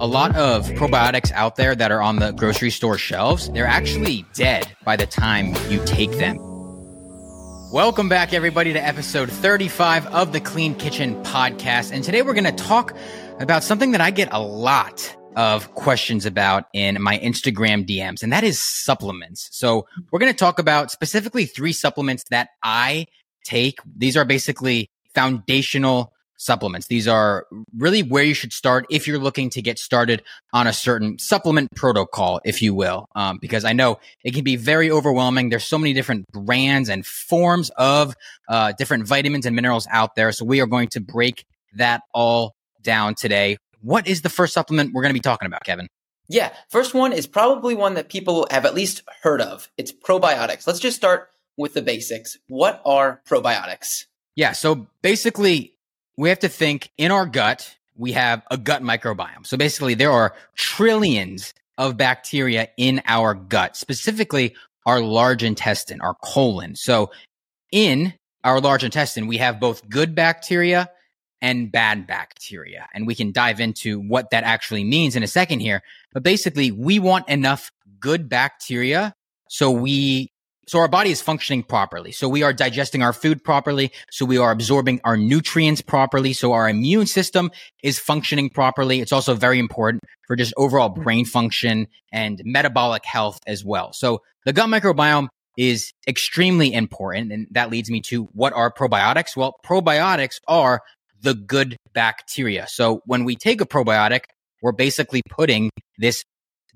a lot of probiotics out there that are on the grocery store shelves, they're actually dead by the time you take them. Welcome back, everybody, to episode 35 of the Clean Kitchen podcast. And today we're going to talk about something that I get a lot of questions about in my Instagram DMs, and that is supplements. So we're going to talk about specifically three supplements that I take. These are basically foundational supplements. These are really where you should start if you're looking to get started on a certain supplement protocol, if you will, um, because I know it can be very overwhelming. There's so many different brands and forms of uh, different vitamins and minerals out there. So we are going to break that all down today. What is the first supplement we're going to be talking about, Kevin? Yeah, first one is probably one that people have at least heard of. It's probiotics. Let's just start with the basics. What are probiotics? Yeah, so basically, we have to think in our gut, we have a gut microbiome. So basically, there are trillions of bacteria in our gut, specifically our large intestine, our colon. So in our large intestine, we have both good bacteria and bad bacteria. And we can dive into what that actually means in a second here. But basically, we want enough good bacteria so we so our body is functioning properly. So we are digesting our food properly. So we are absorbing our nutrients properly. So our immune system is functioning properly. It's also very important for just overall brain function and metabolic health as well. So the gut microbiome is extremely important. And that leads me to what are probiotics? Well, probiotics are the good bacteria. So when we take a probiotic, we're basically putting this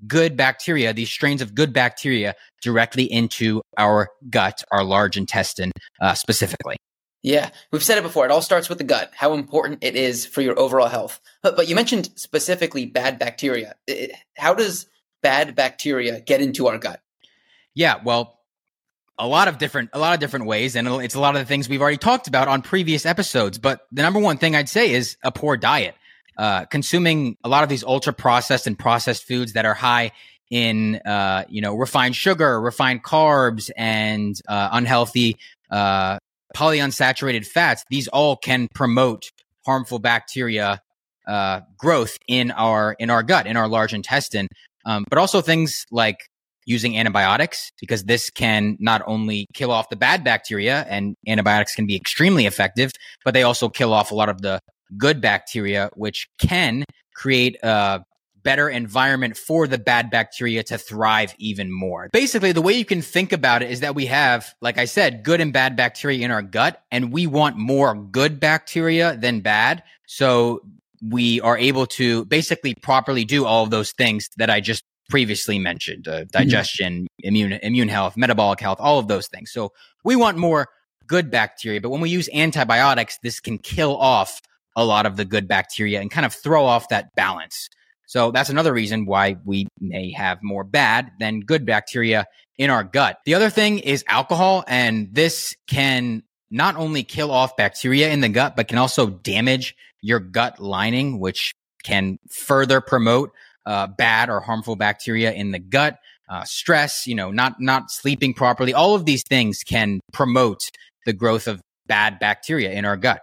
good bacteria, these strains of good bacteria directly into our gut, our large intestine uh, specifically. Yeah, we've said it before. It all starts with the gut, how important it is for your overall health. But, but you mentioned specifically bad bacteria. How does bad bacteria get into our gut? Yeah, well, a lot of different a lot of different ways and it's a lot of the things we've already talked about on previous episodes but the number one thing i'd say is a poor diet uh, consuming a lot of these ultra processed and processed foods that are high in uh, you know refined sugar, refined carbs, and uh, unhealthy uh, polyunsaturated fats. These all can promote harmful bacteria uh, growth in our in our gut, in our large intestine. Um, but also things like using antibiotics because this can not only kill off the bad bacteria and antibiotics can be extremely effective, but they also kill off a lot of the good bacteria, which can create a better environment for the bad bacteria to thrive even more. Basically, the way you can think about it is that we have, like I said, good and bad bacteria in our gut, and we want more good bacteria than bad. So we are able to basically properly do all of those things that I just previously mentioned uh, mm-hmm. digestion, mm-hmm. immune, immune health, metabolic health, all of those things. So we want more good bacteria. But when we use antibiotics, this can kill off a lot of the good bacteria and kind of throw off that balance. So that's another reason why we may have more bad than good bacteria in our gut. The other thing is alcohol, and this can not only kill off bacteria in the gut, but can also damage your gut lining, which can further promote uh, bad or harmful bacteria in the gut. Uh, stress, you know, not not sleeping properly, all of these things can promote the growth of bad bacteria in our gut.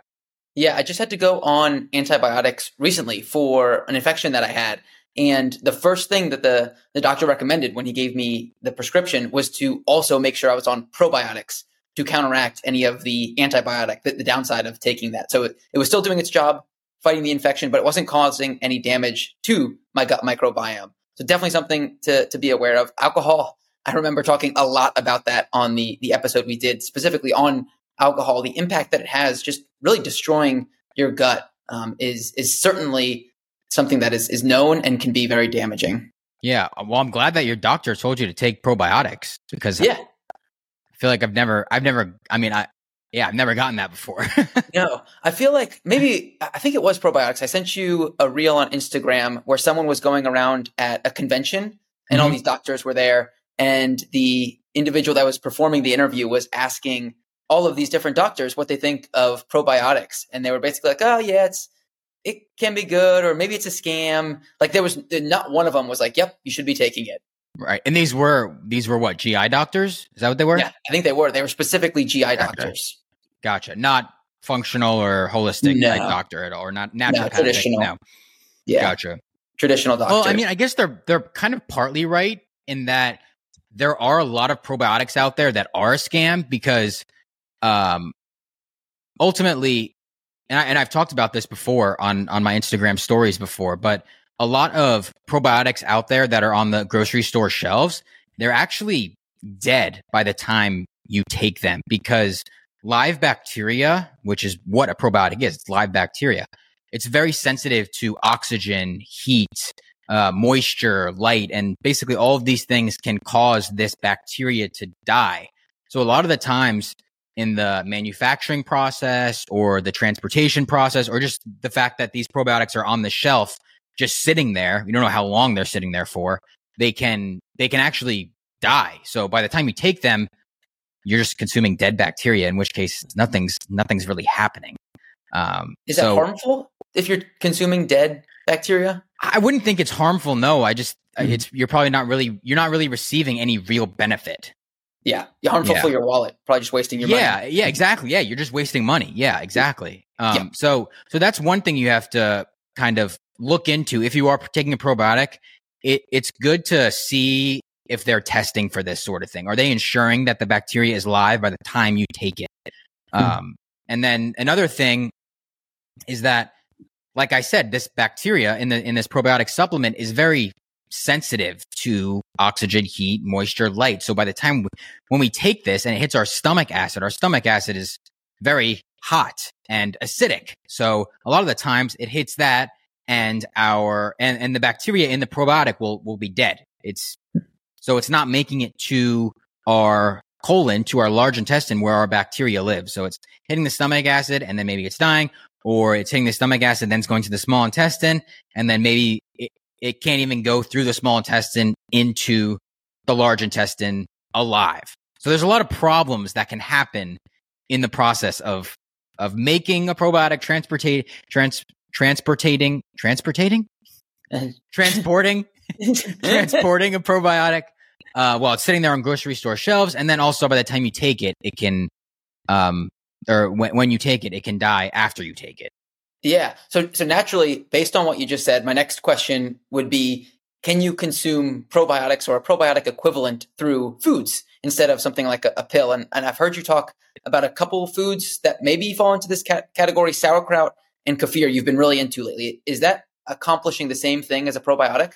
Yeah, I just had to go on antibiotics recently for an infection that I had. And the first thing that the, the doctor recommended when he gave me the prescription was to also make sure I was on probiotics to counteract any of the antibiotic, the, the downside of taking that. So it, it was still doing its job fighting the infection, but it wasn't causing any damage to my gut microbiome. So definitely something to, to be aware of. Alcohol, I remember talking a lot about that on the, the episode we did specifically on alcohol, the impact that it has just really destroying your gut um, is is certainly something that is is known and can be very damaging. Yeah, well, I'm glad that your doctor told you to take probiotics because yeah, I feel like I've never, I've never, I mean, I yeah, I've never gotten that before. no, I feel like maybe I think it was probiotics. I sent you a reel on Instagram where someone was going around at a convention and mm-hmm. all these doctors were there, and the individual that was performing the interview was asking all of these different doctors what they think of probiotics, and they were basically like, "Oh yeah, it's it can be good, or maybe it's a scam." Like there was not one of them was like, "Yep, you should be taking it." Right, and these were these were what GI doctors? Is that what they were? Yeah, I think they were. They were specifically GI doctors. Gotcha. Not functional or holistic no. doctor at all, or not natural. No, traditional. No. Yeah. Gotcha. traditional doctor. Well, I mean, I guess they're they're kind of partly right in that there are a lot of probiotics out there that are a scam because um ultimately and, I, and I've talked about this before on on my Instagram stories before, but a lot of probiotics out there that are on the grocery store shelves, they're actually dead by the time you take them because live bacteria, which is what a probiotic is, it's live bacteria. It's very sensitive to oxygen, heat, uh, moisture, light, and basically all of these things can cause this bacteria to die. So a lot of the times in the manufacturing process or the transportation process, or just the fact that these probiotics are on the shelf, just sitting there, you don't know how long they're sitting there for. They can they can actually die. So by the time you take them, you're just consuming dead bacteria. In which case, nothing's nothing's really happening. Um, Is that harmful if you're consuming dead bacteria? I wouldn't think it's harmful. No, I just mm-hmm. it's you're probably not really you're not really receiving any real benefit. Yeah, you're harmful yeah. for your wallet. Probably just wasting your yeah, money. Yeah, yeah, exactly. Yeah, you're just wasting money. Yeah, exactly. Um, yeah. So so that's one thing you have to kind of look into if you are taking a probiotic. It, it's good to see if they're testing for this sort of thing. Are they ensuring that the bacteria is live by the time you take it? Mm-hmm. Um, and then another thing is that like I said, this bacteria in the in this probiotic supplement is very sensitive to oxygen, heat, moisture, light. So by the time we, when we take this and it hits our stomach acid, our stomach acid is very hot and acidic. So a lot of the times it hits that and our and, and the bacteria in the probiotic will will be dead. It's so it's not making it to our colon to our large intestine where our bacteria live. So it's hitting the stomach acid and then maybe it's dying, or it's hitting the stomach acid, then it's going to the small intestine, and then maybe it can't even go through the small intestine into the large intestine alive. So there's a lot of problems that can happen in the process of of making a probiotic, transportate, trans, transportating, transportating, transporting, transporting a probiotic. Uh, well, it's sitting there on grocery store shelves, and then also by the time you take it, it can um, or when, when you take it, it can die after you take it. Yeah. So, so naturally, based on what you just said, my next question would be, can you consume probiotics or a probiotic equivalent through foods instead of something like a, a pill? And, and I've heard you talk about a couple of foods that maybe fall into this cat- category, sauerkraut and kefir you've been really into lately. Is that accomplishing the same thing as a probiotic?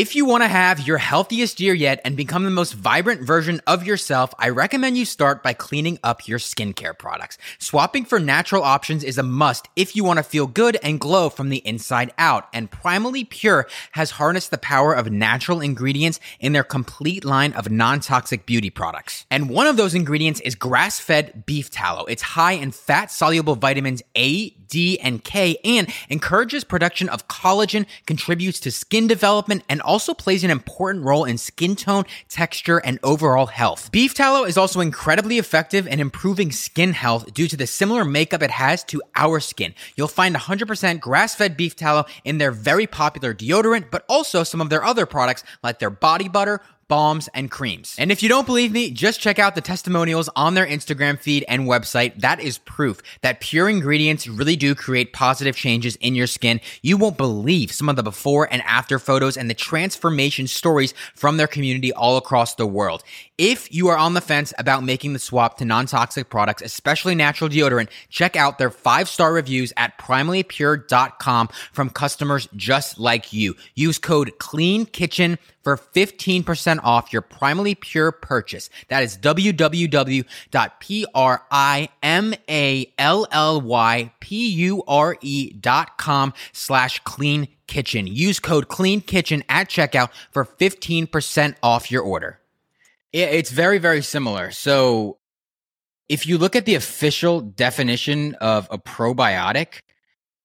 If you want to have your healthiest year yet and become the most vibrant version of yourself, I recommend you start by cleaning up your skincare products. Swapping for natural options is a must if you want to feel good and glow from the inside out. And Primally Pure has harnessed the power of natural ingredients in their complete line of non-toxic beauty products. And one of those ingredients is grass-fed beef tallow. It's high in fat-soluble vitamins A, D, and K and encourages production of collagen, contributes to skin development, and also plays an important role in skin tone, texture, and overall health. Beef tallow is also incredibly effective in improving skin health due to the similar makeup it has to our skin. You'll find 100% grass-fed beef tallow in their very popular deodorant, but also some of their other products like their body butter, balms, and creams. And if you don't believe me, just check out the testimonials on their Instagram feed and website. That is proof that pure ingredients really do create positive changes in your skin. You won't believe some of the before and after photos and the transformation stories from their community all across the world. If you are on the fence about making the swap to non-toxic products, especially natural deodorant, check out their five-star reviews at primallypure.com from customers just like you. Use code CLEAN KITCHEN for 15% off your Primally Pure purchase. That is www.primallypure.com slash clean kitchen. Use code clean kitchen at checkout for 15% off your order. Yeah, it's very, very similar. So if you look at the official definition of a probiotic,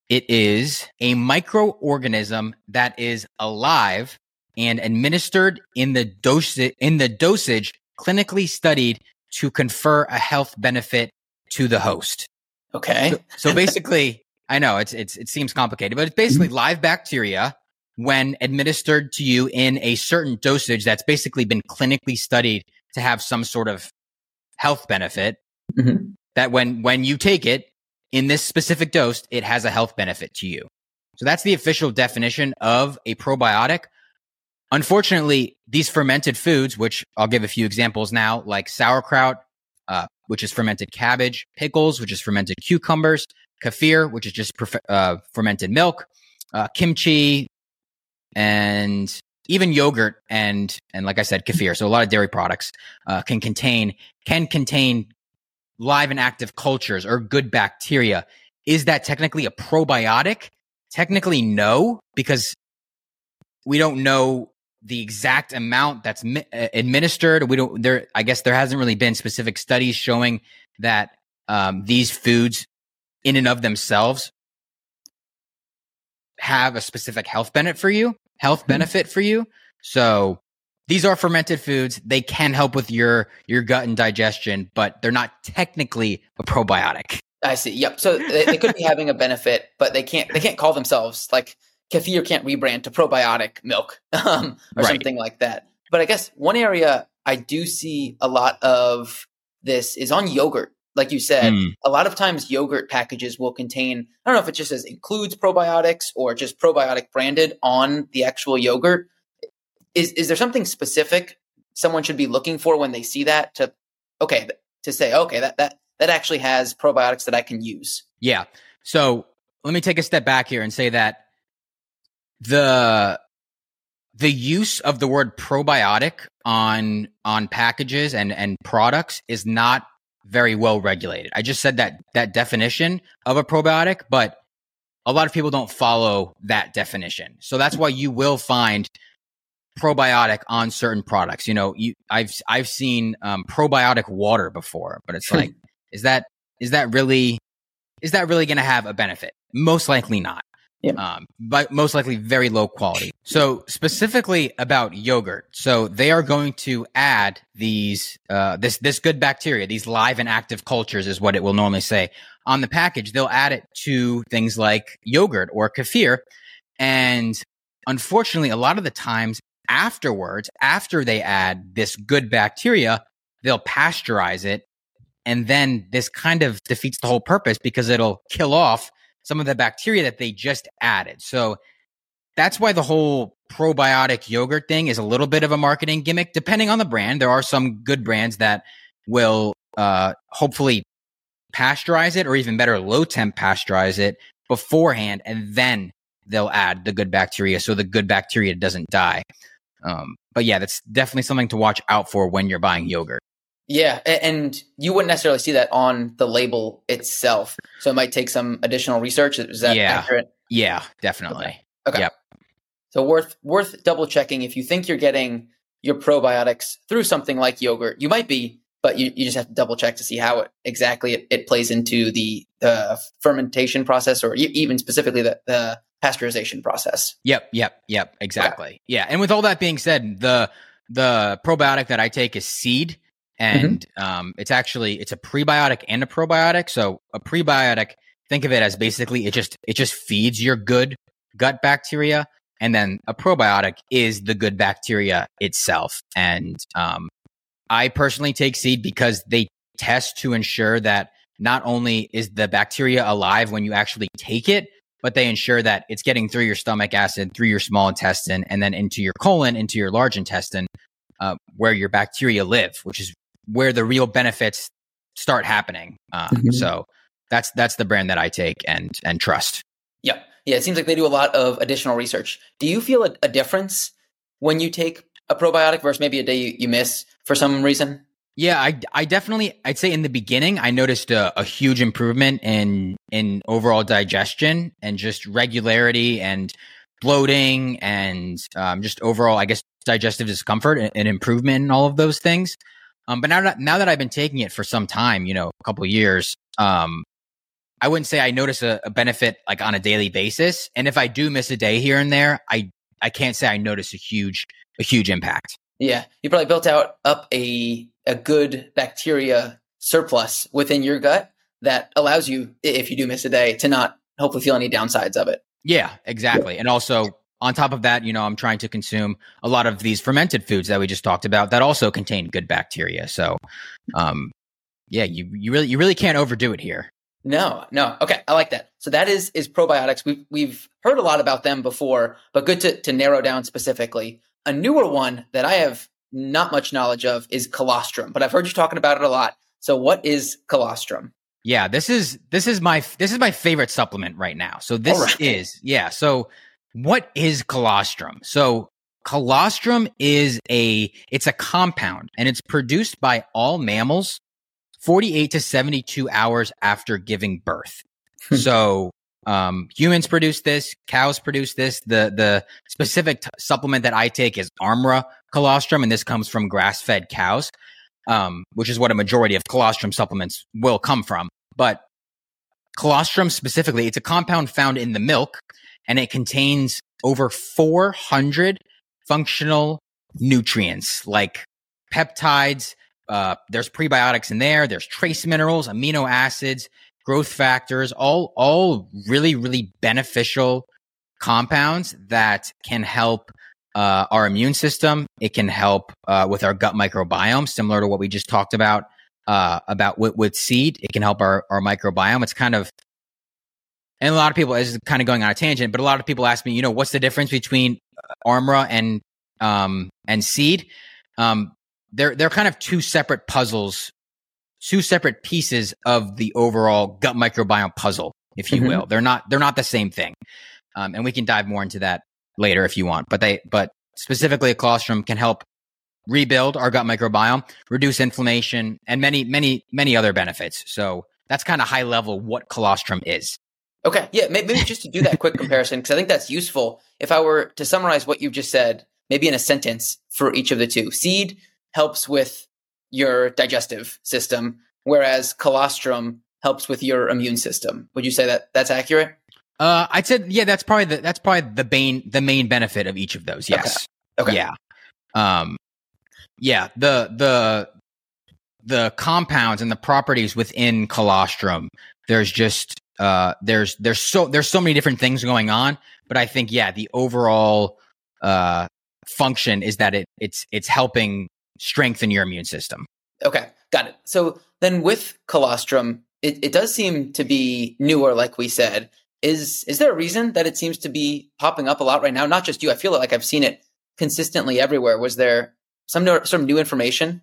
it is a microorganism that is alive and administered in the dose in the dosage clinically studied to confer a health benefit to the host. Okay. So, so basically, I know it's it's it seems complicated, but it's basically mm-hmm. live bacteria when administered to you in a certain dosage that's basically been clinically studied to have some sort of health benefit mm-hmm. that when when you take it in this specific dose it has a health benefit to you So that's the official definition of a probiotic. Unfortunately, these fermented foods, which I'll give a few examples now, like sauerkraut, uh, which is fermented cabbage, pickles, which is fermented cucumbers, kefir, which is just uh, fermented milk, uh, kimchi, and even yogurt and and like I said, kefir. So a lot of dairy products uh, can contain can contain live and active cultures or good bacteria. Is that technically a probiotic? Technically, no, because we don't know the exact amount that's mi- uh, administered. We don't there. I guess there hasn't really been specific studies showing that um, these foods, in and of themselves, have a specific health benefit for you. Health mm-hmm. benefit for you. So these are fermented foods. They can help with your your gut and digestion, but they're not technically a probiotic. I see. Yep. So they, they could be having a benefit, but they can't they can't call themselves like kefir can't rebrand to probiotic milk um, or right. something like that. But I guess one area I do see a lot of this is on yogurt. Like you said, mm. a lot of times yogurt packages will contain, I don't know if it just says includes probiotics or just probiotic branded on the actual yogurt. Is, is there something specific someone should be looking for when they see that to, okay, to say, okay, that, that, that actually has probiotics that I can use? Yeah. So let me take a step back here and say that the the use of the word probiotic on on packages and and products is not very well regulated. I just said that that definition of a probiotic, but a lot of people don't follow that definition. So that's why you will find probiotic on certain products. You know, you I've I've seen um, probiotic water before, but it's like, is that is that really is that really going to have a benefit? Most likely not. Yeah. Um, but most likely very low quality. So specifically about yogurt. So they are going to add these, uh, this, this good bacteria, these live and active cultures is what it will normally say on the package. They'll add it to things like yogurt or kefir. And unfortunately, a lot of the times afterwards, after they add this good bacteria, they'll pasteurize it. And then this kind of defeats the whole purpose because it'll kill off some of the bacteria that they just added. So that's why the whole probiotic yogurt thing is a little bit of a marketing gimmick, depending on the brand. There are some good brands that will uh, hopefully pasteurize it or even better, low temp pasteurize it beforehand, and then they'll add the good bacteria so the good bacteria doesn't die. Um, but yeah, that's definitely something to watch out for when you're buying yogurt. Yeah, and you wouldn't necessarily see that on the label itself. So it might take some additional research. Is that yeah. accurate? Yeah, definitely. Okay. okay. Yep. So worth worth double checking if you think you're getting your probiotics through something like yogurt. You might be, but you, you just have to double check to see how it, exactly it, it plays into the the fermentation process or even specifically the, the pasteurization process. Yep, yep, yep, exactly. Okay. Yeah, and with all that being said, the the probiotic that I take is seed. And mm-hmm. um, it's actually it's a prebiotic and a probiotic. So a prebiotic, think of it as basically it just it just feeds your good gut bacteria, and then a probiotic is the good bacteria itself. And um, I personally take seed because they test to ensure that not only is the bacteria alive when you actually take it, but they ensure that it's getting through your stomach acid, through your small intestine, and then into your colon, into your large intestine, uh, where your bacteria live, which is where the real benefits start happening. Um, mm-hmm. So that's that's the brand that I take and and trust. Yeah, yeah. It seems like they do a lot of additional research. Do you feel a, a difference when you take a probiotic versus maybe a day you, you, miss for some reason? Yeah, I, I definitely I'd say in the beginning I noticed a, a huge improvement in in overall digestion and just regularity and bloating and um, just overall I guess digestive discomfort and, and improvement in all of those things. Um, but now that now that I've been taking it for some time, you know, a couple years, um, I wouldn't say I notice a, a, benefit like on a daily basis. And if I do miss a day here and there, I I can't say I notice a huge a huge impact. Yeah, you probably built out up a a good bacteria surplus within your gut that allows you, if you do miss a day, to not hopefully feel any downsides of it. Yeah, exactly. And also on top of that, you know, I'm trying to consume a lot of these fermented foods that we just talked about that also contain good bacteria. So, um, yeah, you, you really, you really can't overdo it here. No, no. Okay, I like that. So that is is probiotics. We've we've heard a lot about them before, but good to, to narrow down specifically. A newer one that I have not much knowledge of is colostrum, but I've heard you talking about it a lot. So what is colostrum? Yeah, this is this is my this is my favorite supplement right now. So this right. is yeah. So what is colostrum? So colostrum is a it's a compound and it's produced by all mammals 48 to 72 hours after giving birth. Hmm. so um, humans produce this, cows produce this. The the specific t- supplement that I take is Armra colostrum, and this comes from grass fed cows, um, which is what a majority of colostrum supplements will come from. But colostrum specifically, it's a compound found in the milk, and it contains over 400 functional nutrients like peptides, uh, there's prebiotics in there. There's trace minerals, amino acids, growth factors, all all really really beneficial compounds that can help uh, our immune system. It can help uh, with our gut microbiome, similar to what we just talked about uh, about with, with, seed. It can help our our microbiome. It's kind of and a lot of people is kind of going on a tangent, but a lot of people ask me, you know, what's the difference between Armra and um, and seed? Um, they're they're kind of two separate puzzles, two separate pieces of the overall gut microbiome puzzle, if you mm-hmm. will. They're not they're not the same thing, um, and we can dive more into that later if you want. But they but specifically, a colostrum can help rebuild our gut microbiome, reduce inflammation, and many many many other benefits. So that's kind of high level what colostrum is. Okay, yeah, maybe just to do that quick comparison because I think that's useful. If I were to summarize what you've just said, maybe in a sentence for each of the two, seed helps with your digestive system, whereas colostrum helps with your immune system. Would you say that that's accurate? Uh, I'd say yeah, that's probably the that's probably the main the main benefit of each of those. Yes. Okay. okay. Yeah. Um. Yeah. The the the compounds and the properties within colostrum. There's just uh there's there's so there's so many different things going on, but I think yeah, the overall uh function is that it it's it's helping strengthen your immune system. Okay, got it. So then with colostrum, it, it does seem to be newer, like we said. Is is there a reason that it seems to be popping up a lot right now? Not just you. I feel like I've seen it consistently everywhere. Was there some new, some new information?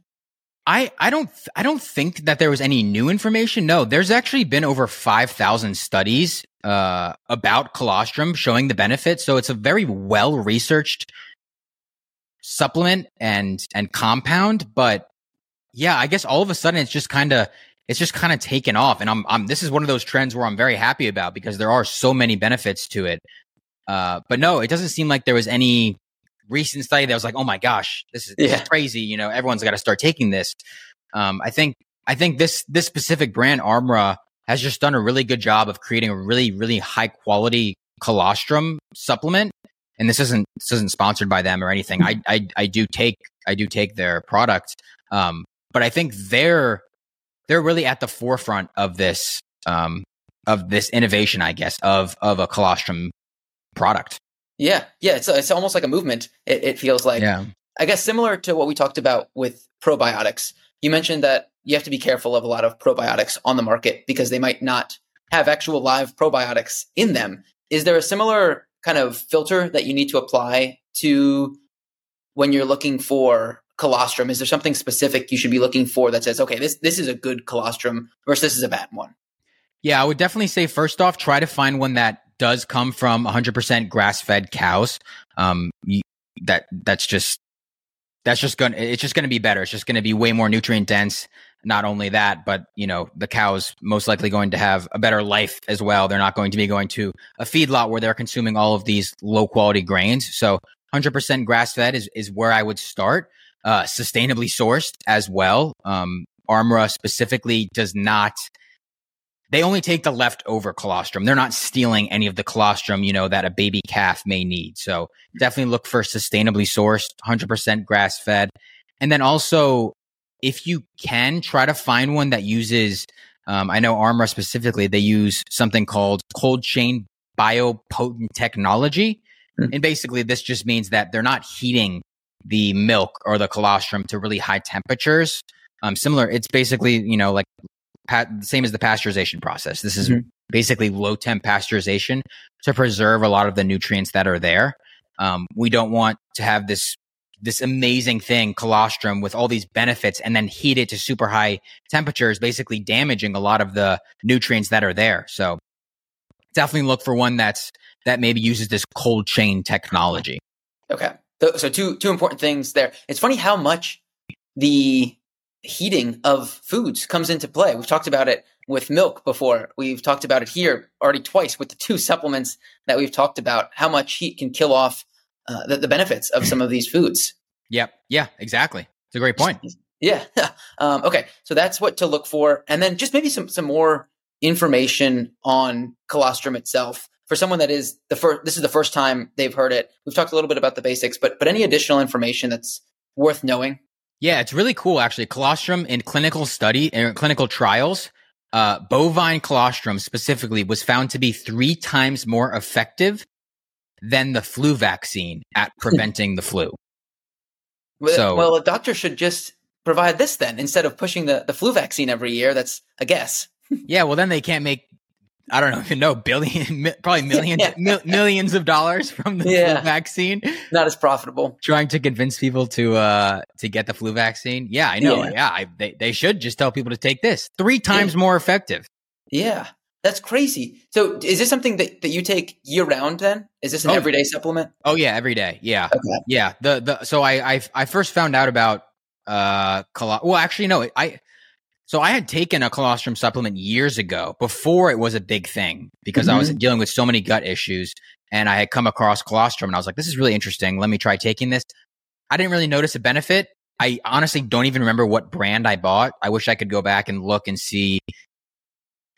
I, I don't I don't think that there was any new information. No, there's actually been over five thousand studies uh, about colostrum showing the benefits. So it's a very well researched supplement and and compound but yeah i guess all of a sudden it's just kind of it's just kind of taken off and I'm, I'm this is one of those trends where i'm very happy about because there are so many benefits to it uh, but no it doesn't seem like there was any recent study that was like oh my gosh this is, this yeah. is crazy you know everyone's got to start taking this um, i think i think this this specific brand armra has just done a really good job of creating a really really high quality colostrum supplement and this isn't this isn't sponsored by them or anything. I I, I do take I do take their product, um, but I think they're they're really at the forefront of this um, of this innovation, I guess, of of a colostrum product. Yeah, yeah, it's it's almost like a movement. It, it feels like. Yeah. I guess similar to what we talked about with probiotics. You mentioned that you have to be careful of a lot of probiotics on the market because they might not have actual live probiotics in them. Is there a similar kind of filter that you need to apply to when you're looking for colostrum? Is there something specific you should be looking for that says, okay, this this is a good colostrum versus this is a bad one? Yeah, I would definitely say first off, try to find one that does come from 100% grass-fed cows. Um, that that's just that's just going to it's just going to be better. It's just going to be way more nutrient dense not only that, but you know, the cow's most likely going to have a better life as well. They're not going to be going to a feedlot where they're consuming all of these low quality grains. So 100% grass fed is, is where I would start. Uh, sustainably sourced as well. Um, Armra specifically does not, they only take the leftover colostrum. They're not stealing any of the colostrum, you know, that a baby calf may need. So definitely look for sustainably sourced, 100% grass fed. And then also if you can try to find one that uses, um, I know Armra specifically, they use something called cold chain biopotent technology. Mm. And basically, this just means that they're not heating the milk or the colostrum to really high temperatures. Um, similar, it's basically, you know, like pa- same as the pasteurization process. This is mm-hmm. basically low temp pasteurization to preserve a lot of the nutrients that are there. Um, we don't want to have this this amazing thing, colostrum, with all these benefits, and then heat it to super high temperatures, basically damaging a lot of the nutrients that are there. So definitely look for one that's that maybe uses this cold chain technology. Okay. So, so two two important things there. It's funny how much the heating of foods comes into play. We've talked about it with milk before. We've talked about it here already twice with the two supplements that we've talked about. How much heat can kill off uh, the, the, benefits of some of these foods. Yep. Yeah. Exactly. It's a great point. Yeah. um, okay. So that's what to look for, and then just maybe some some more information on colostrum itself for someone that is the first. This is the first time they've heard it. We've talked a little bit about the basics, but but any additional information that's worth knowing yeah, it's really cool actually. Colostrum in clinical study and uh, clinical trials, uh, bovine colostrum specifically was found to be three times more effective than the flu vaccine at preventing the flu. Well, so, well, a doctor should just provide this then instead of pushing the, the flu vaccine every year. That's a guess. yeah, well, then they can't make I don't know even know billion, probably millions, yeah. mil- millions of dollars from the yeah. flu vaccine. Not as profitable. Trying to convince people to uh to get the flu vaccine. Yeah, I know. Yeah, yeah I, they they should just tell people to take this. Three times more effective. Yeah, that's crazy. So, is this something that, that you take year round? Then is this an oh, everyday supplement? Oh yeah, every day. Yeah, okay. yeah. The the so I I I first found out about uh well actually no I so I had taken a colostrum supplement years ago before it was a big thing because mm-hmm. I was mm-hmm. dealing with so many gut issues and I had come across colostrum and I was like, this is really interesting. Let me try taking this. I didn't really notice a benefit. I honestly don't even remember what brand I bought. I wish I could go back and look and see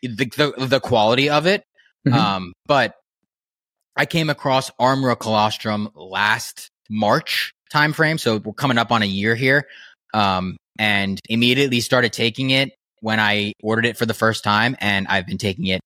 the, the, the quality of it. Mm-hmm. Um, but I came across Armra colostrum last March timeframe. So we're coming up on a year here. Um, and immediately started taking it when I ordered it for the first time. And I've been taking it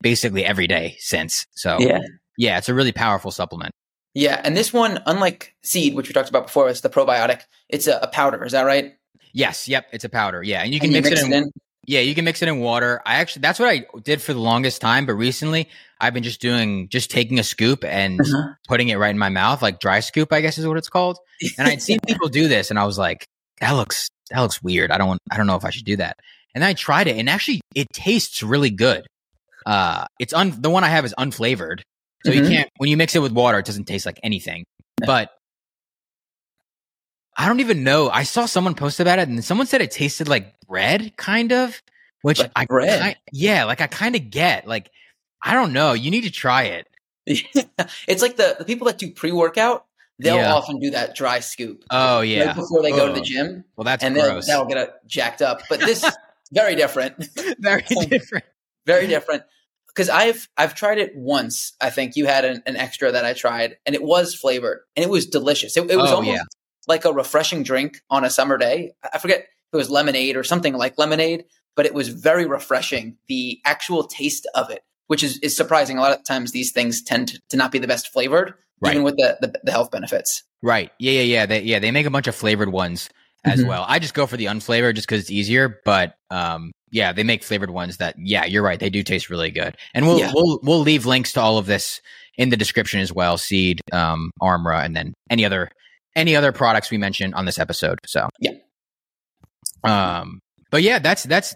basically every day since. So yeah, yeah, it's a really powerful supplement. Yeah. And this one, unlike seed, which we talked about before, it's the probiotic. It's a, a powder. Is that right? Yes. Yep. It's a powder. Yeah. And you can and mix, you mix, it, in, it in. Yeah, you can mix it in water. I actually, that's what I did for the longest time. But recently, I've been just doing, just taking a scoop and uh-huh. putting it right in my mouth, like dry scoop, I guess is what it's called. And I'd seen people do this, and I was like, that looks that looks weird. I don't want, I don't know if I should do that. And then I tried it and actually it tastes really good. Uh, it's un, the one I have is unflavored. So mm-hmm. you can't, when you mix it with water, it doesn't taste like anything. But I don't even know. I saw someone post about it and someone said it tasted like bread, kind of, which like I, bread. I, yeah, like I kind of get. Like, I don't know. You need to try it. it's like the, the people that do pre workout they'll yeah. often do that dry scoop. Oh yeah, right before they go to the gym. Well, that's and gross. that'll get it jacked up. But this very different. very different. Very different. Because I've I've tried it once. I think you had an, an, extra that I tried, and it was flavored, and it was delicious. It, it was oh, almost yeah. like a refreshing drink on a summer day. I forget if it was lemonade or something like lemonade, but it was very refreshing. The actual taste of it, which is, is surprising. A lot of times these things tend to, to not be the best flavored, right. even with the, the, the health benefits. Right. Yeah. Yeah. Yeah. They, yeah. They make a bunch of flavored ones as mm-hmm. well. I just go for the unflavored just because it's easier. But um, yeah, they make flavored ones that yeah, you're right. They do taste really good. And we'll yeah. we'll we'll leave links to all of this in the description as well. Seed, um, Armra, and then any other any other products we mentioned on this episode. So yeah. Um, but yeah, that's that's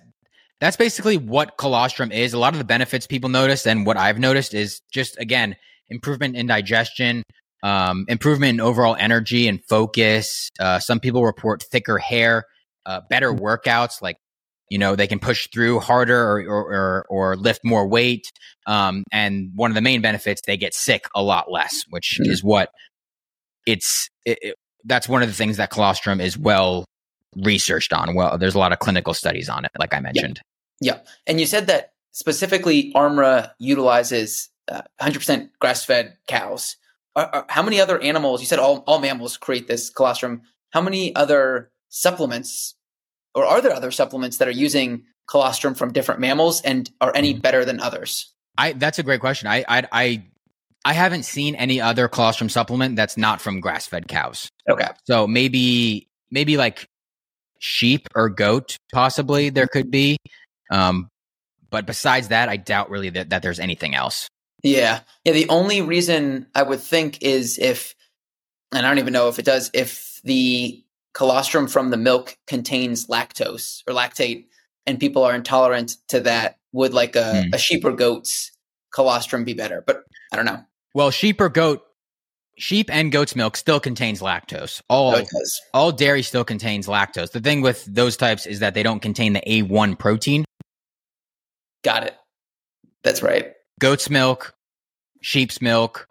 that's basically what colostrum is. A lot of the benefits people notice and what I've noticed is just again improvement in digestion, um, improvement in overall energy and focus. Uh, some people report thicker hair, uh, better mm. workouts, like you know they can push through harder or or, or, or lift more weight. Um, and one of the main benefits, they get sick a lot less, which mm-hmm. is what it's. It, it, that's one of the things that colostrum is well researched on. Well, there's a lot of clinical studies on it, like I mentioned. Yeah, yeah. and you said that specifically, Armra utilizes uh, 100% grass fed cows. Are, are, how many other animals? You said all, all mammals create this colostrum. How many other supplements, or are there other supplements that are using colostrum from different mammals, and are any mm-hmm. better than others? I that's a great question. I I I, I haven't seen any other colostrum supplement that's not from grass fed cows. Okay, so maybe maybe like sheep or goat, possibly there could be. Um, but besides that, I doubt really that, that there's anything else. Yeah. Yeah. The only reason I would think is if, and I don't even know if it does, if the colostrum from the milk contains lactose or lactate and people are intolerant to that, would like a, mm. a sheep or goat's colostrum be better? But I don't know. Well, sheep or goat, sheep and goat's milk still contains lactose. All oh, all dairy still contains lactose. The thing with those types is that they don't contain the A1 protein. Got it. That's right. Goat's milk, sheep's milk,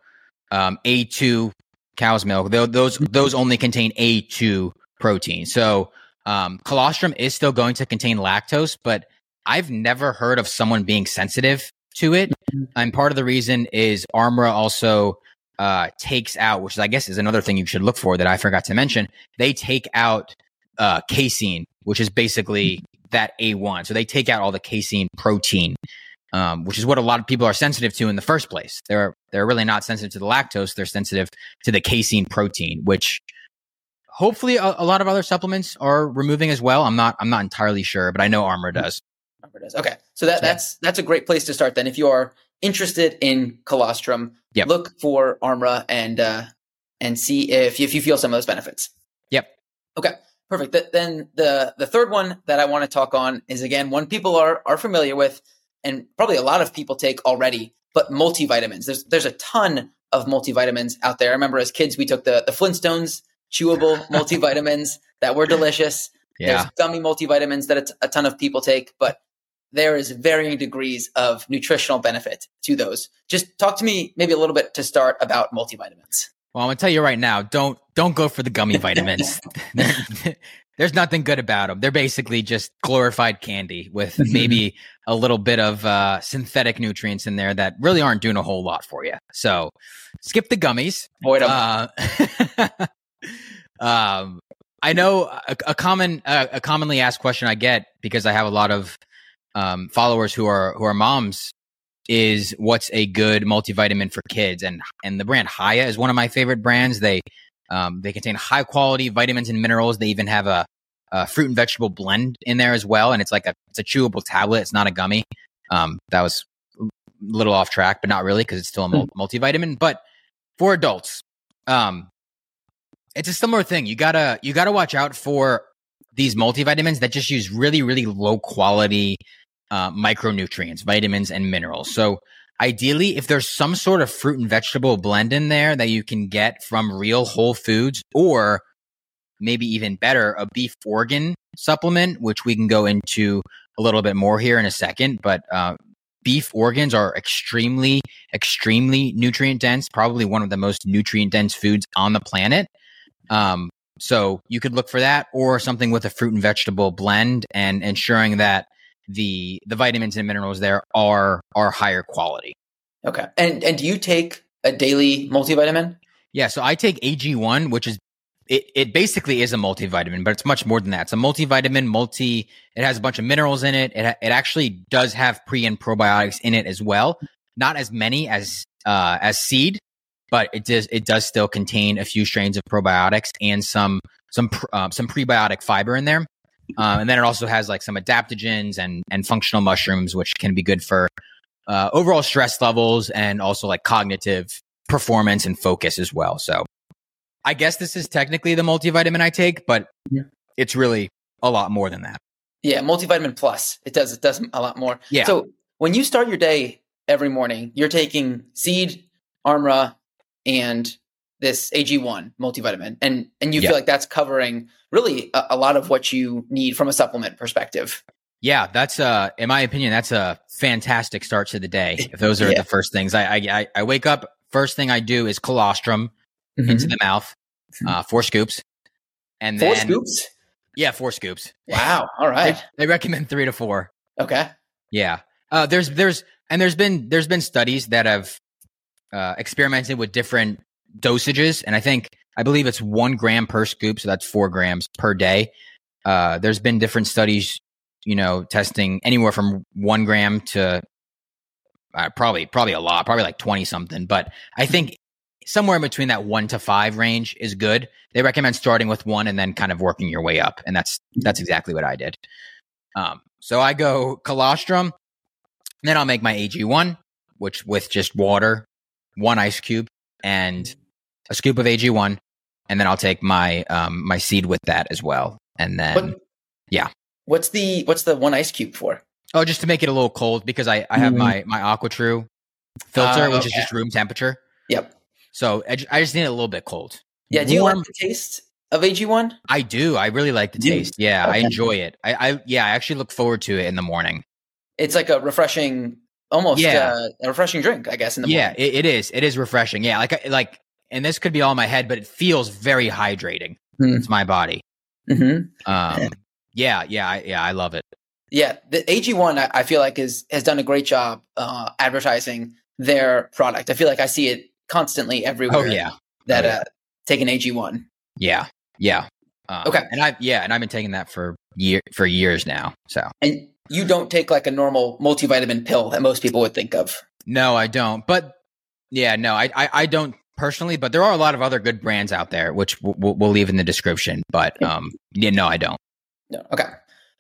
um, A2 cow's milk. Those those only contain A2 protein. So um, colostrum is still going to contain lactose, but I've never heard of someone being sensitive to it. Mm-hmm. And part of the reason is Armra also uh, takes out, which I guess is another thing you should look for that I forgot to mention. They take out uh, casein, which is basically that A1. So they take out all the casein protein, um, which is what a lot of people are sensitive to in the first place. They're they're really not sensitive to the lactose. They're sensitive to the casein protein, which hopefully a, a lot of other supplements are removing as well. I'm not I'm not entirely sure, but I know Armor does. Armra does. Okay, so that that's that's a great place to start. Then, if you are interested in colostrum, yep. look for Armra and uh, and see if if you feel some of those benefits. Yep. Okay. Perfect. Th- then the the third one that I want to talk on is again one people are are familiar with, and probably a lot of people take already. But multivitamins. There's there's a ton of multivitamins out there. I remember as kids we took the the Flintstones chewable multivitamins that were delicious. Yeah. There's gummy multivitamins that a, t- a ton of people take, but there is varying degrees of nutritional benefit to those. Just talk to me maybe a little bit to start about multivitamins. Well, I'm gonna tell you right now, don't don't go for the gummy vitamins. There's nothing good about them. They're basically just glorified candy with mm-hmm. maybe a little bit of uh, synthetic nutrients in there that really aren't doing a whole lot for you. So skip the gummies. Avoid them. Uh, um, I know a, a common uh, a commonly asked question I get because I have a lot of um, followers who are who are moms is what's a good multivitamin for kids and and the brand Hiya is one of my favorite brands. They um, they contain high quality vitamins and minerals. They even have a, a, fruit and vegetable blend in there as well, and it's like a it's a chewable tablet. It's not a gummy. Um, that was a little off track, but not really because it's still a hmm. multivitamin. But for adults, um, it's a similar thing. You gotta you gotta watch out for these multivitamins that just use really really low quality uh, micronutrients, vitamins, and minerals. So ideally, if there's some sort of fruit and vegetable blend in there that you can get from real whole foods, or maybe even better, a beef organ supplement, which we can go into a little bit more here in a second. But uh, beef organs are extremely, extremely nutrient dense, probably one of the most nutrient dense foods on the planet. Um, so you could look for that or something with a fruit and vegetable blend and ensuring that the the vitamins and minerals there are are higher quality. Okay. And and do you take a daily multivitamin? Yeah, so I take AG1, which is it, it basically is a multivitamin, but it's much more than that. It's a multivitamin, multi, it has a bunch of minerals in it. It, it actually does have pre and probiotics in it as well. Not as many as, uh, as seed, but it does, it does still contain a few strains of probiotics and some, some, uh, some prebiotic fiber in there. Um, and then it also has like some adaptogens and and functional mushrooms, which can be good for uh, overall stress levels and also like cognitive performance and focus as well. So I guess this is technically the multivitamin I take, but yeah. it's really a lot more than that. Yeah, multivitamin plus. It does it does a lot more. Yeah. So when you start your day every morning, you're taking seed, Armra, and this AG1 multivitamin, and and you feel like that's covering really a, a, lot of what you need from a supplement perspective. Yeah, that's uh, in my opinion, that's a fantastic start to the day. If those are yeah. the first things I, I I wake up, first thing I do is colostrum mm-hmm. into the mouth, mm-hmm. uh, four scoops, and four then, scoops. Yeah, four scoops. Wow. All right. They, they recommend three to four. Okay. Yeah. Uh, there's there's and there's been there's been studies that have uh, experimented with different dosages, and I think I believe it's one gram per scoop, so that's four grams per day. Uh, there's been different studies, you know, testing anywhere from one gram to uh, probably probably a lot, probably like twenty something. But I think somewhere in between that one to five range is good. They recommend starting with one and then kind of working your way up, and that's that's exactly what I did. Um, so I go colostrum, then I'll make my AG1, which with just water, one ice cube, and a scoop of AG1, and then I'll take my um, my seed with that as well, and then What- yeah. What's the what's the one ice cube for? oh, just to make it a little cold because I I have Mhm. my my AquaTru filter, Ah, which is just room temperature. Yep. So I I just need it a little bit cold. Yeah. Do you Warm- like the taste of AG1? I do. I really like the taste. Yeah, I enjoy it. I, I yeah, I actually look forward to it in the morning. It's like a refreshing, almost Yeah. uh, a refreshing drink, I guess. In the yeah, morning. it, it is. It is refreshing. Yeah, like like, and this could be all in my head, but it feels very hydrating. Hmm. It's my body. hmm Um, yeah, yeah, I, yeah. I love it. Yeah, the AG1 I, I feel like is has done a great job uh, advertising their product. I feel like I see it constantly everywhere. Oh yeah, that Oh, yeah. uh, take an AG1. yeah, yeah. Um, Okay. and I yeah, and I've been taking that for year for years now. So And you don't take like a normal multivitamin pill that most people would think of. no, I don't. But yeah, no, I I, I don't personally. But there are a lot of other good brands out there, which we'll, we'll- leave in the description. But um, yeah, no, I don't. No. Okay.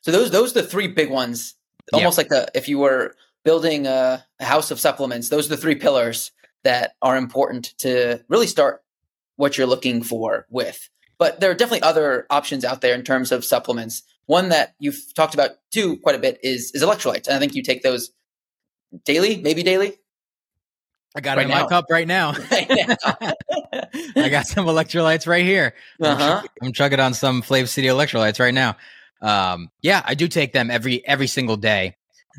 So those those are the three big ones. Almost like the if you were building a, a house of supplements, those are the three pillars that are important to really start what you're looking for with. But there are definitely other options out there in terms of supplements. One that you've talked about too quite a bit is is electrolytes. And I think you take those daily, maybe daily. I got Right it in my cup right now. I got some electrolytes right here. I'm, Uh-huh. I'm chugging on some FlavCity electrolytes right now. Um, yeah, I do take them every every single day,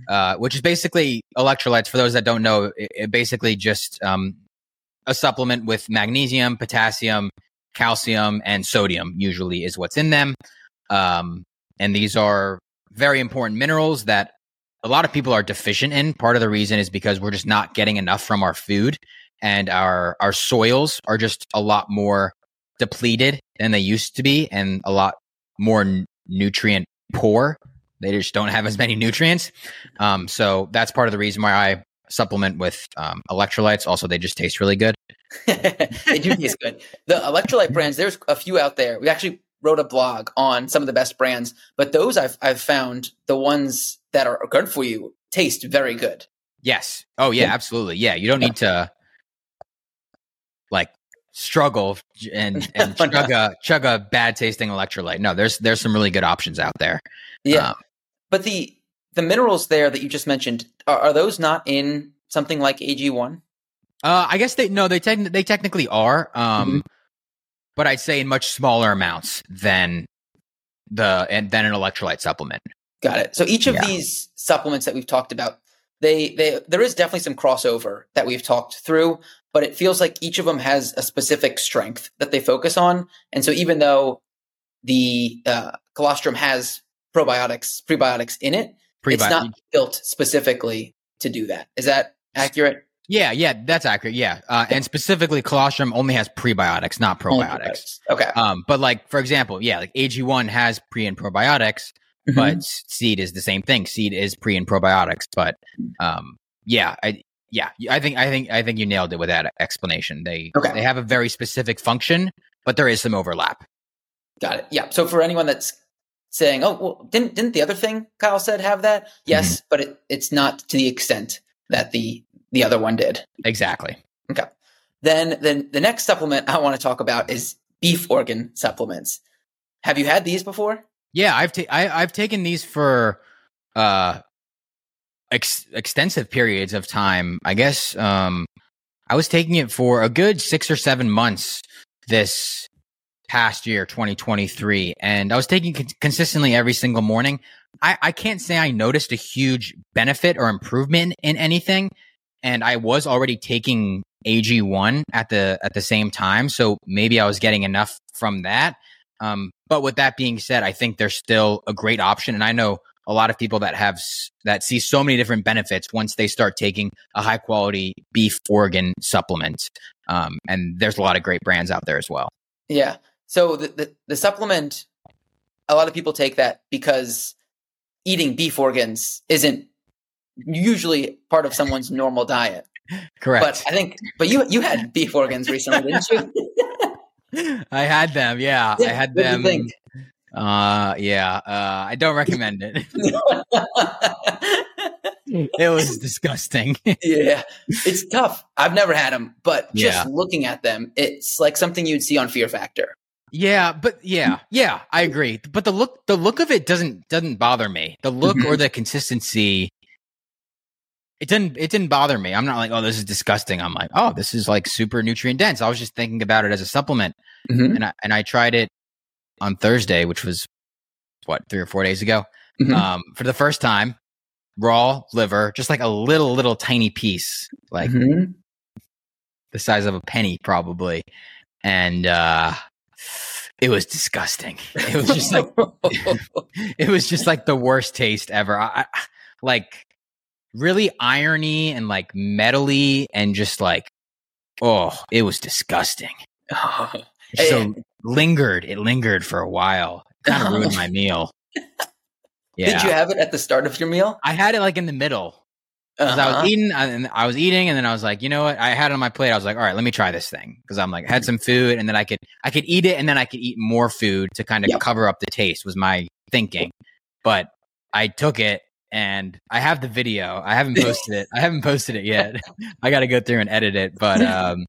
uh, which is basically electrolytes. For those that don't know, it, it basically just um, a supplement with magnesium, potassium, calcium, and sodium. Usually is what's in them, um, and these are very important minerals that a lot of people are deficient in. Part of the reason is because we're just not getting enough from our food, and our our soils are just a lot more depleted than they used to be, and a lot more n- nutrient poor. They just don't have as many nutrients. Um, so that's part of the reason why I supplement with um, electrolytes. Also, they just taste really good. they do taste good. The electrolyte brands, there's a few out there. We actually wrote a blog on some of the best brands, but those I've I've found the ones that are good for you taste very good. Yes. Oh yeah, absolutely. Yeah, you don't need to like struggle and and No, no. chug a chug a bad tasting electrolyte. No, there's there's some really good options out there. Yeah, Um, but the the minerals there that you just mentioned are, are those not in something like AG1? Uh, I guess they no, they techn- they technically are. Um, Mm-hmm. But I'd say in much smaller amounts than the and than an electrolyte supplement. Got it. So each of Yeah. these supplements that we've talked about, they they there is definitely some crossover that we've talked through, but it feels like each of them has a specific strength that they focus on. And so even though the uh, colostrum has probiotics, prebiotics in it, it's not built specifically to do that. Is that accurate? Yeah, yeah, that's accurate. Yeah, uh, and specifically, colostrum only has prebiotics, not probiotics. Okay. Um, but like for example, yeah, like AG one has pre and probiotics, Mhm. but seed is the same thing. Seed is pre and probiotics, but um, yeah, I yeah, I think I think I think you nailed it with that explanation. They Okay. they have a very specific function, but there is some overlap. Got it. Yeah. So for anyone that's saying, "Oh, well, didn't didn't the other thing Kyle said have that?" Yes, but it, it's not to the extent that the the other one did. Exactly. Okay. Then then the next supplement I want to talk about is beef organ supplements. Have you had these before? Yeah, I've ta- I, I've taken these for uh ex- extensive periods of time. I guess um I was taking it for a good 6 or 7 months this past year 2023 and I was taking con- consistently every single morning. I I can't say I noticed a huge benefit or improvement in anything and I was already taking AG1 at the at the same time, so maybe I was getting enough from that. Um, but with that being said, I think they're still a great option, and I know a lot of people that have that see so many different benefits once they start taking a high quality beef organ supplement. Um, and there's a lot of great brands out there as well. Yeah. So the, the the supplement, a lot of people take that because eating beef organs isn't usually part of someone's normal diet. Correct. But I think, but you you had beef organs recently, didn't you? I had them. Yeah, I had them. think? Uh, yeah. Uh, I don't recommend it. it was disgusting. yeah, it's tough. I've never had them, but just Yeah. looking at them, it's like something you'd see on Fear Factor. yeah, but yeah, yeah, I agree. But the look, the look of it doesn't doesn't bother me. The look or the consistency, it didn't it didn't bother me. I'm not like, oh, this is disgusting. I'm like, oh, this is like super nutrient dense. I was just thinking about it as a supplement, Mhm. and I and I tried it on Thursday, which was what three or four days ago. Mhm. um, for the first time, raw liver, just like a little, little tiny piece, like Mhm. the size of a penny, probably. And uh, it was disgusting. It was just like it was just like the worst taste ever. I, I, like really irony and like metally and just like oh, it was disgusting. So lingered. It lingered for a while. Kind of ruined my meal. Yeah. Did you have it at the start of your meal? I had it like in the middle. 'Cause I Uh-huh. was eating, and I was eating, and then I was like, you know what? I had it on my plate. I was like, all right, let me try this thing because I'm like, I had some food, and then I could, I could eat it, and then I could eat more food to kind of Yep. cover up the taste. Was my thinking, but I took it, and I have the video. I haven't posted it. I haven't posted it yet. I got to go through and edit it, but um,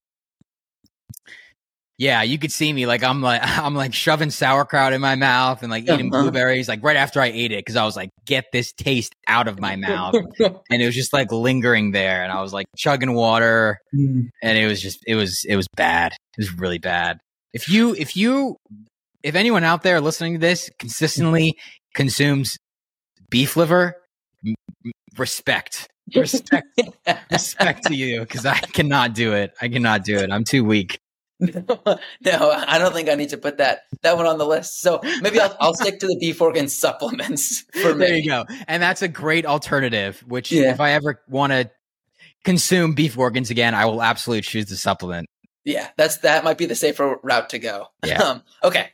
yeah, you could see me like I'm like I'm like shoving sauerkraut in my mouth and like eating Uh-huh. blueberries like right after I ate it because I was like, get this taste out of my mouth and it was just like lingering there and i was like chugging water Mm. and it was just it was it was bad it was really bad if you if you if anyone out there listening to this consistently consumes beef liver respect respect respect to you because i cannot do it i cannot do it i'm too weak no, I don't think I need to put that that one on the list. So maybe I'll, I'll stick to the beef organ supplements for me. there you go and that's a great alternative which Yeah. if i ever want to consume beef organs again i will absolutely choose the supplement Yeah, that's that might be the safer route to go. Yeah. Um, okay.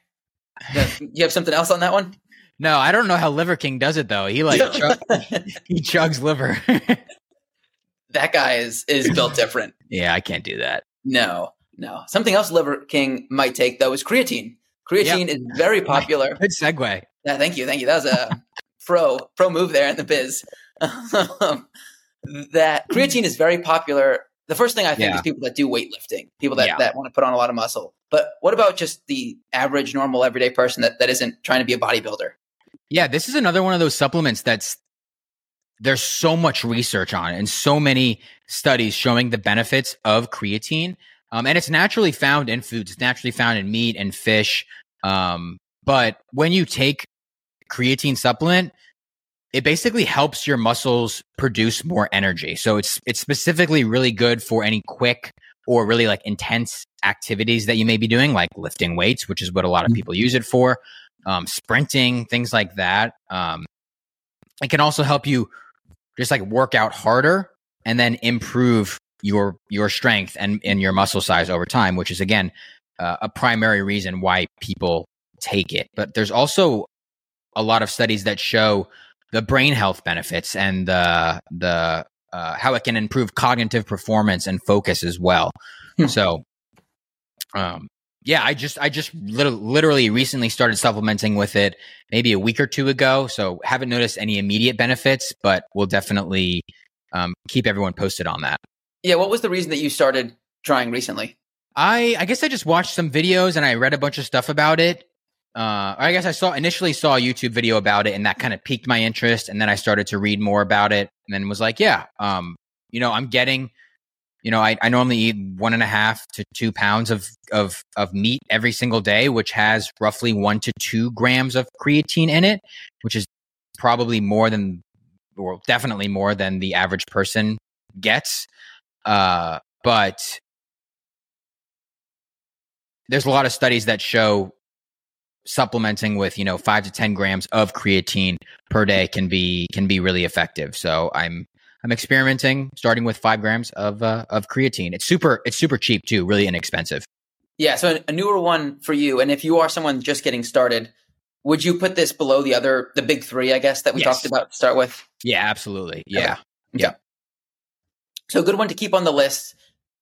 You have something else on that one? No, I don't know how Liver King does it though. He like chug, he chugs liver. that guy is is built different. yeah, I can't do that. No, no. Something else Liver King might take though is creatine. Creatine is very popular. Good segue. Yeah, thank you, thank you. That was a pro pro move there in the biz. Um, that creatine is very popular. The first thing I think Yeah. is people that do weightlifting, people that, Yeah. that want to put on a lot of muscle. But what about just the average, normal, everyday person that, that isn't trying to be a bodybuilder? Yeah, this is another one of those supplements that's there's so much research on it and so many studies showing the benefits of creatine. Um, and it's naturally found in foods. It's naturally found in meat and fish. Um, but when you take creatine supplement, it basically helps your muscles produce more energy. So it's it's specifically really good for any quick or really like intense activities that you may be doing, like lifting weights, which is what a lot of people use it for, um, sprinting, things like that. Um, it can also help you just like work out harder and then improve your your strength and and your muscle size over time, which is again uh, a primary reason why people take it. But there's also a lot of studies that show the brain health benefits and the the uh, how it can improve cognitive performance and focus as well. Hmm. So, um, yeah, I just I just lit- literally recently started supplementing with it maybe a week or two ago. So haven't noticed any immediate benefits, but we'll definitely um, keep everyone posted on that. Yeah, what was the reason that you started trying recently? I I guess I just watched some videos and I read a bunch of stuff about it. Uh, I guess I saw initially saw a YouTube video about it and that kind of piqued my interest, and then I started to read more about it, and then was like, yeah, um, you know, I'm getting, you know, I, I normally eat one and a half to two pounds of of of meat every single day, which has roughly one to two grams of creatine in it, which is probably more than, or definitely more than the average person gets. Uh, but there's a lot of studies that show supplementing with you know five to ten grams of creatine per day can be can be really effective. So I'm I'm experimenting, starting with five grams of uh, of creatine. It's super it's super cheap too, really inexpensive. Yeah, so a newer one for you. And if you are someone just getting started, would you put this below the other, the big three, I guess, that we Yes. talked about to start with? Yeah, absolutely. Yeah, yeah So a good one to keep on the list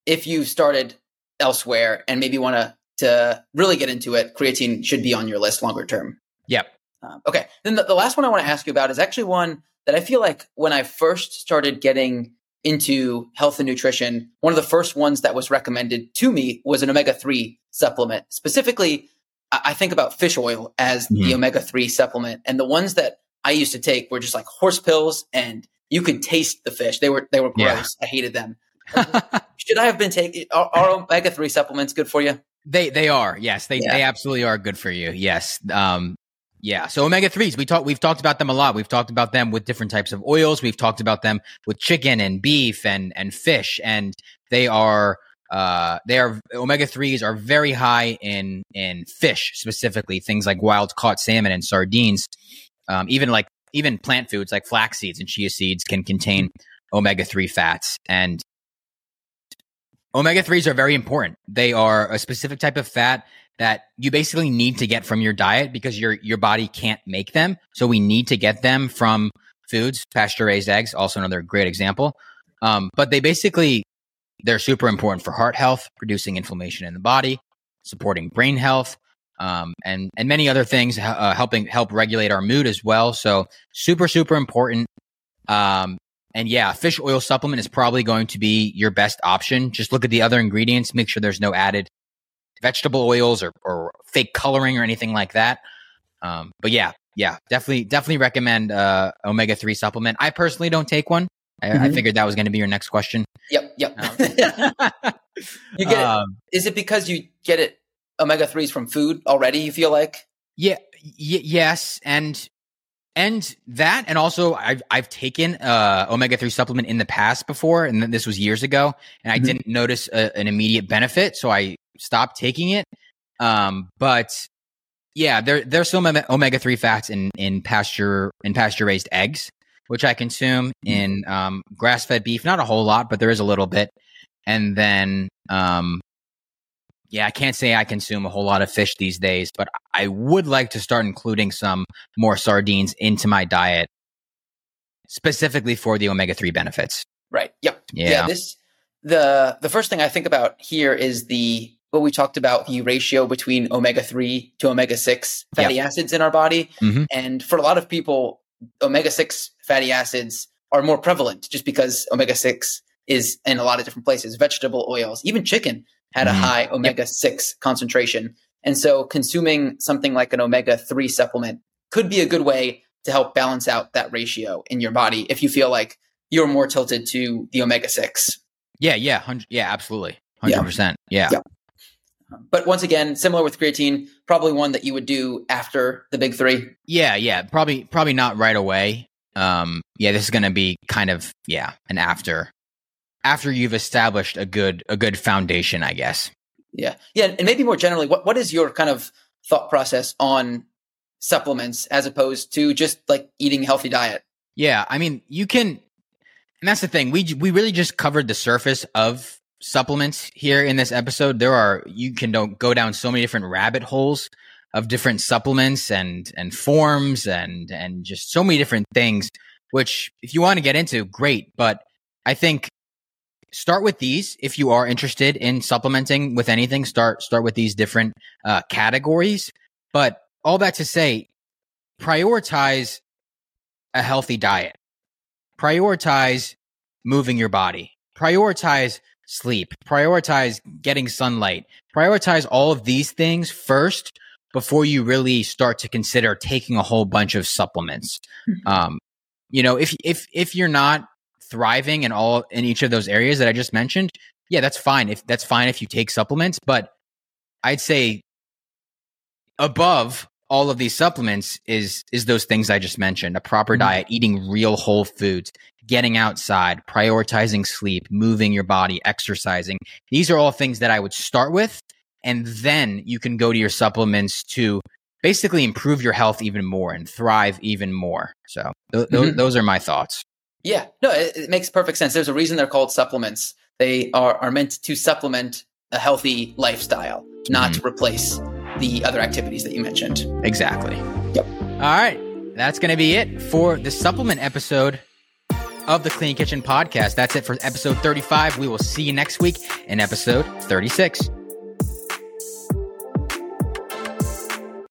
if you've started elsewhere and maybe want to to really get into it. Creatine should be on your list longer term. Yep. Um, okay. Then the, the last one I want to ask you about is actually one that I feel like when I first started getting into health and nutrition, one of the first ones that was recommended to me was an omega 3 supplement. Specifically, I think about fish oil as mm-hmm. the omega 3 supplement. And the ones that I used to take were just like horse pills and you could taste the fish. They were they were gross. Yeah. I hated them. Should I have been taking are, are omega 3 supplements good for you? They they are. Yes, they yeah. they absolutely are good for you. Yes. Um yeah. So omega threes, we talk, we've talked about them a lot. We've talked about them with different types of oils. We've talked about them with chicken and beef and, and fish. And they are, uh, they are omega threes are very high in, in fish specifically, things like wild caught salmon and sardines. Um, even like, even plant foods like flax seeds and chia seeds can contain omega 3 fats. And omega 3s are very important. They are a specific type of fat that you basically need to get from your diet because your your body can't make them. So we need to get them from foods, pasture raised eggs, also another great example. Um, but they basically they're super important for heart health, reducing inflammation in the body, supporting brain health, um, and and many other things, uh, helping help regulate our mood as well. So super super important. Um, and yeah, fish oil supplement is probably going to be your best option. Just look at the other ingredients, make sure there's no added vegetable oils or, or fake coloring or anything like that. Um, but yeah, yeah, definitely, definitely recommend uh, omega three supplement. I personally don't take one. I, mm-hmm. I figured that was going to be your next question. Yep, yep. Um, you get um, it. Is it because you get it omega threes from food already? You feel like? Yeah, y- yes, and and that, and also I've I've taken uh, omega three supplement in the past before, and this was years ago, and I mm-hmm. didn't notice a, an immediate benefit, so I stopped taking it. Um, but yeah, there there's some omega three fats in in pasture in pasture raised eggs, which I consume mm-hmm. in um, grass fed beef. Not a whole lot, but there is a little bit. And then, um, yeah, I can't say I consume a whole lot of fish these days, but I would like to start including some more sardines into my diet, specifically for the omega three benefits. Right. Yep. Yeah. yeah. This the the first thing I think about here is the what we talked about the ratio between omega 3 to omega 6 fatty yep. acids in our body. Mm-hmm. And for a lot of people, omega 6 fatty acids are more prevalent just because omega 6 is in a lot of different places. Vegetable oils, even chicken had a high omega 6 yep. concentration. And so consuming something like an omega 3 supplement could be a good way to help balance out that ratio in your body if you feel like you're more tilted to the omega 6. Yeah, yeah, yeah, absolutely. 100%. Yeah. yeah. But once again, similar with creatine, probably one that you would do after the big three. Yeah, yeah, probably probably not right away. Um, yeah, this is going to be kind of yeah, an after after you've established a good a good foundation, I guess. Yeah, yeah, and maybe more generally, what what is your kind of thought process on supplements as opposed to just like eating a healthy diet? Yeah, I mean, you can, and that's the thing. We we really just covered the surface of supplements here in this episode. There are you can go down so many different rabbit holes of different supplements and and forms and and just so many different things. Which, if you want to get into, great. But I think start with these if you are interested in supplementing with anything. Start start with these different uh, categories. But all that to say, prioritize a healthy diet. Prioritize moving your body. Prioritize sleep, prioritize getting sunlight, prioritize all of these things first before you really start to consider taking a whole bunch of supplements. Mm-hmm. Um, you know, if if if you're not thriving in all in each of those areas that I just mentioned, yeah, that's fine. If that's fine if you take supplements, but I'd say above all of these supplements is is those things I just mentioned: a proper mm-hmm. diet, eating real whole foods, getting outside, prioritizing sleep, moving your body, exercising. These are all things that I would start with, and then you can go to your supplements to basically improve your health even more and thrive even more. So th- th- mm-hmm. those are my thoughts. Yeah, no, it, it makes perfect sense. There's a reason they're called supplements. They are are meant to supplement a healthy lifestyle, not mm-hmm. replace the other activities that you mentioned. Exactly. Yep. All right. That's going to be it for the supplement episode of the Clean Kitchen podcast. That's it for episode 35. We will see you next week in episode 36.